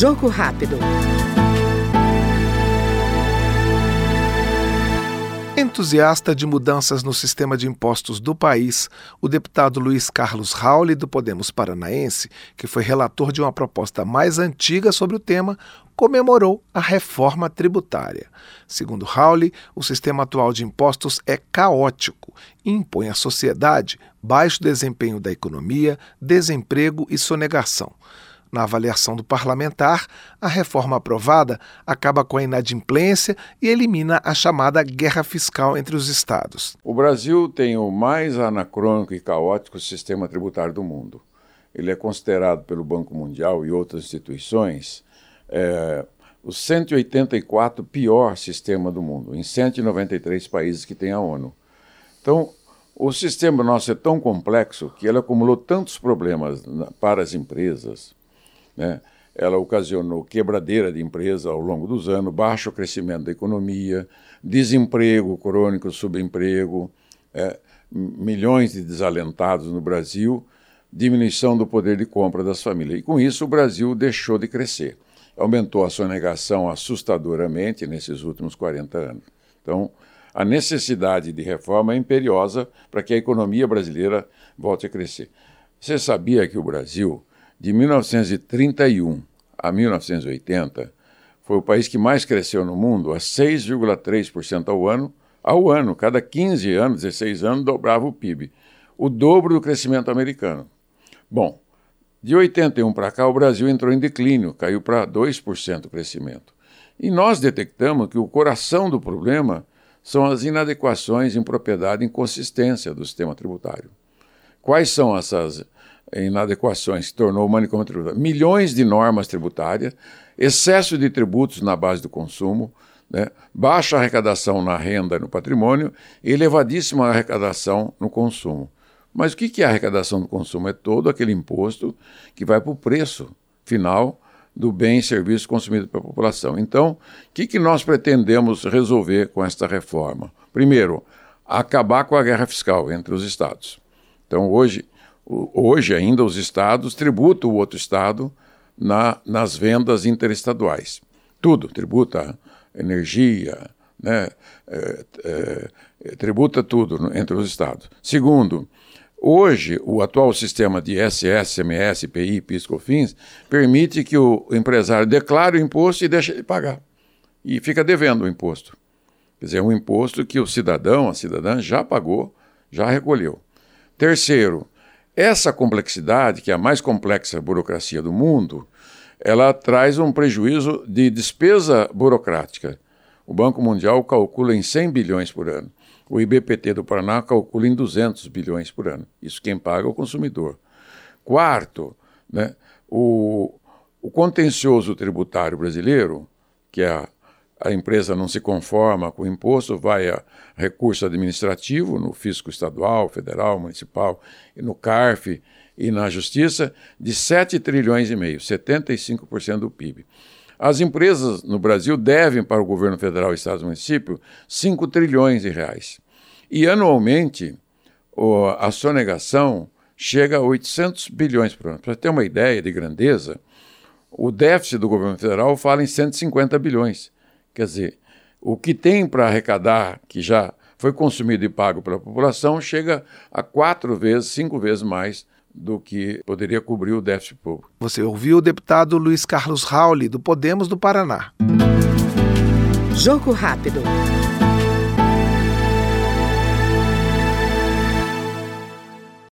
Jogo rápido. Entusiasta de mudanças no sistema de impostos do país, o deputado Luiz Carlos Rauli, do Podemos Paranaense, que foi relator de uma proposta mais antiga sobre o tema, comemorou a reforma tributária. Segundo Rauli, o sistema atual de impostos é caótico e impõe à sociedade baixo desempenho da economia, desemprego e sonegação. Na avaliação do parlamentar, a reforma aprovada acaba com a inadimplência e elimina a chamada guerra fiscal entre os estados. O Brasil tem o mais anacrônico e caótico sistema tributário do mundo. Ele é considerado pelo Banco Mundial e outras instituições é, o 184 pior sistema do mundo, em 193 países que tem a ONU. Então, o sistema nosso é tão complexo que ele acumulou tantos problemas para as empresas, né? Ela ocasionou quebradeira de empresa ao longo dos anos, baixo crescimento da economia, desemprego crônico, subemprego, é, milhões de desalentados no Brasil, diminuição do poder de compra das famílias. E com isso o Brasil deixou de crescer. Aumentou a sonegação assustadoramente nesses últimos 40 anos. Então, a necessidade de reforma é imperiosa para que a economia brasileira volte a crescer. Você sabia que o Brasil de 1931 a 1980, foi o país que mais cresceu no mundo, a 6,3% ao ano, ao ano, cada 15 anos, 16 anos, dobrava o PIB, o dobro do crescimento americano. Bom, de 81 para cá, o Brasil entrou em declínio, caiu para 2% o crescimento. E nós detectamos que o coração do problema são as inadequações, impropriedade e inconsistência do sistema tributário. Quais são essas inadequações que tornou o manicômio tributário. Milhões de normas tributárias, excesso de tributos na base do consumo, né? baixa arrecadação na renda e no patrimônio e elevadíssima arrecadação no consumo. Mas o que é arrecadação do consumo? É todo aquele imposto que vai para o preço final do bem e serviço consumido pela população. Então, o que, que nós pretendemos resolver com esta reforma? Primeiro, acabar com a guerra fiscal entre os estados. Então, hoje, hoje ainda os estados tributam o outro estado na, nas vendas interestaduais. Tudo, tributa energia, né, é, é, tributa tudo entre os estados. Segundo, hoje o atual sistema de SS, IPI, PIS, COFINS permite que o empresário declare o imposto e deixe de pagar. E fica devendo o imposto. Quer dizer, é um imposto que o cidadão, a cidadã já pagou, já recolheu. Terceiro, essa complexidade, que é a mais complexa burocracia do mundo, ela traz um prejuízo de despesa burocrática. O Banco Mundial calcula em 100 bilhões por ano. O IBPT do Paraná calcula em 200 bilhões por ano. Isso quem paga é o consumidor. Quarto, né, o, o contencioso tributário brasileiro, que é a a empresa não se conforma com o imposto, vai a recurso administrativo no fisco estadual, federal, municipal, no CARF e na Justiça, de 7 trilhões e meio, 75% do PIB. As empresas no Brasil devem para o governo federal, estado e município 5 trilhões de reais. E anualmente a sonegação chega a 800 bilhões por ano. Para ter uma ideia de grandeza, o déficit do governo federal fala em 150 bilhões. Quer dizer, o que tem para arrecadar, que já foi consumido e pago pela população, chega a quatro vezes, cinco vezes mais do que poderia cobrir o déficit público. Você ouviu o deputado Luiz Carlos Rauli, do Podemos do Paraná. Jogo rápido.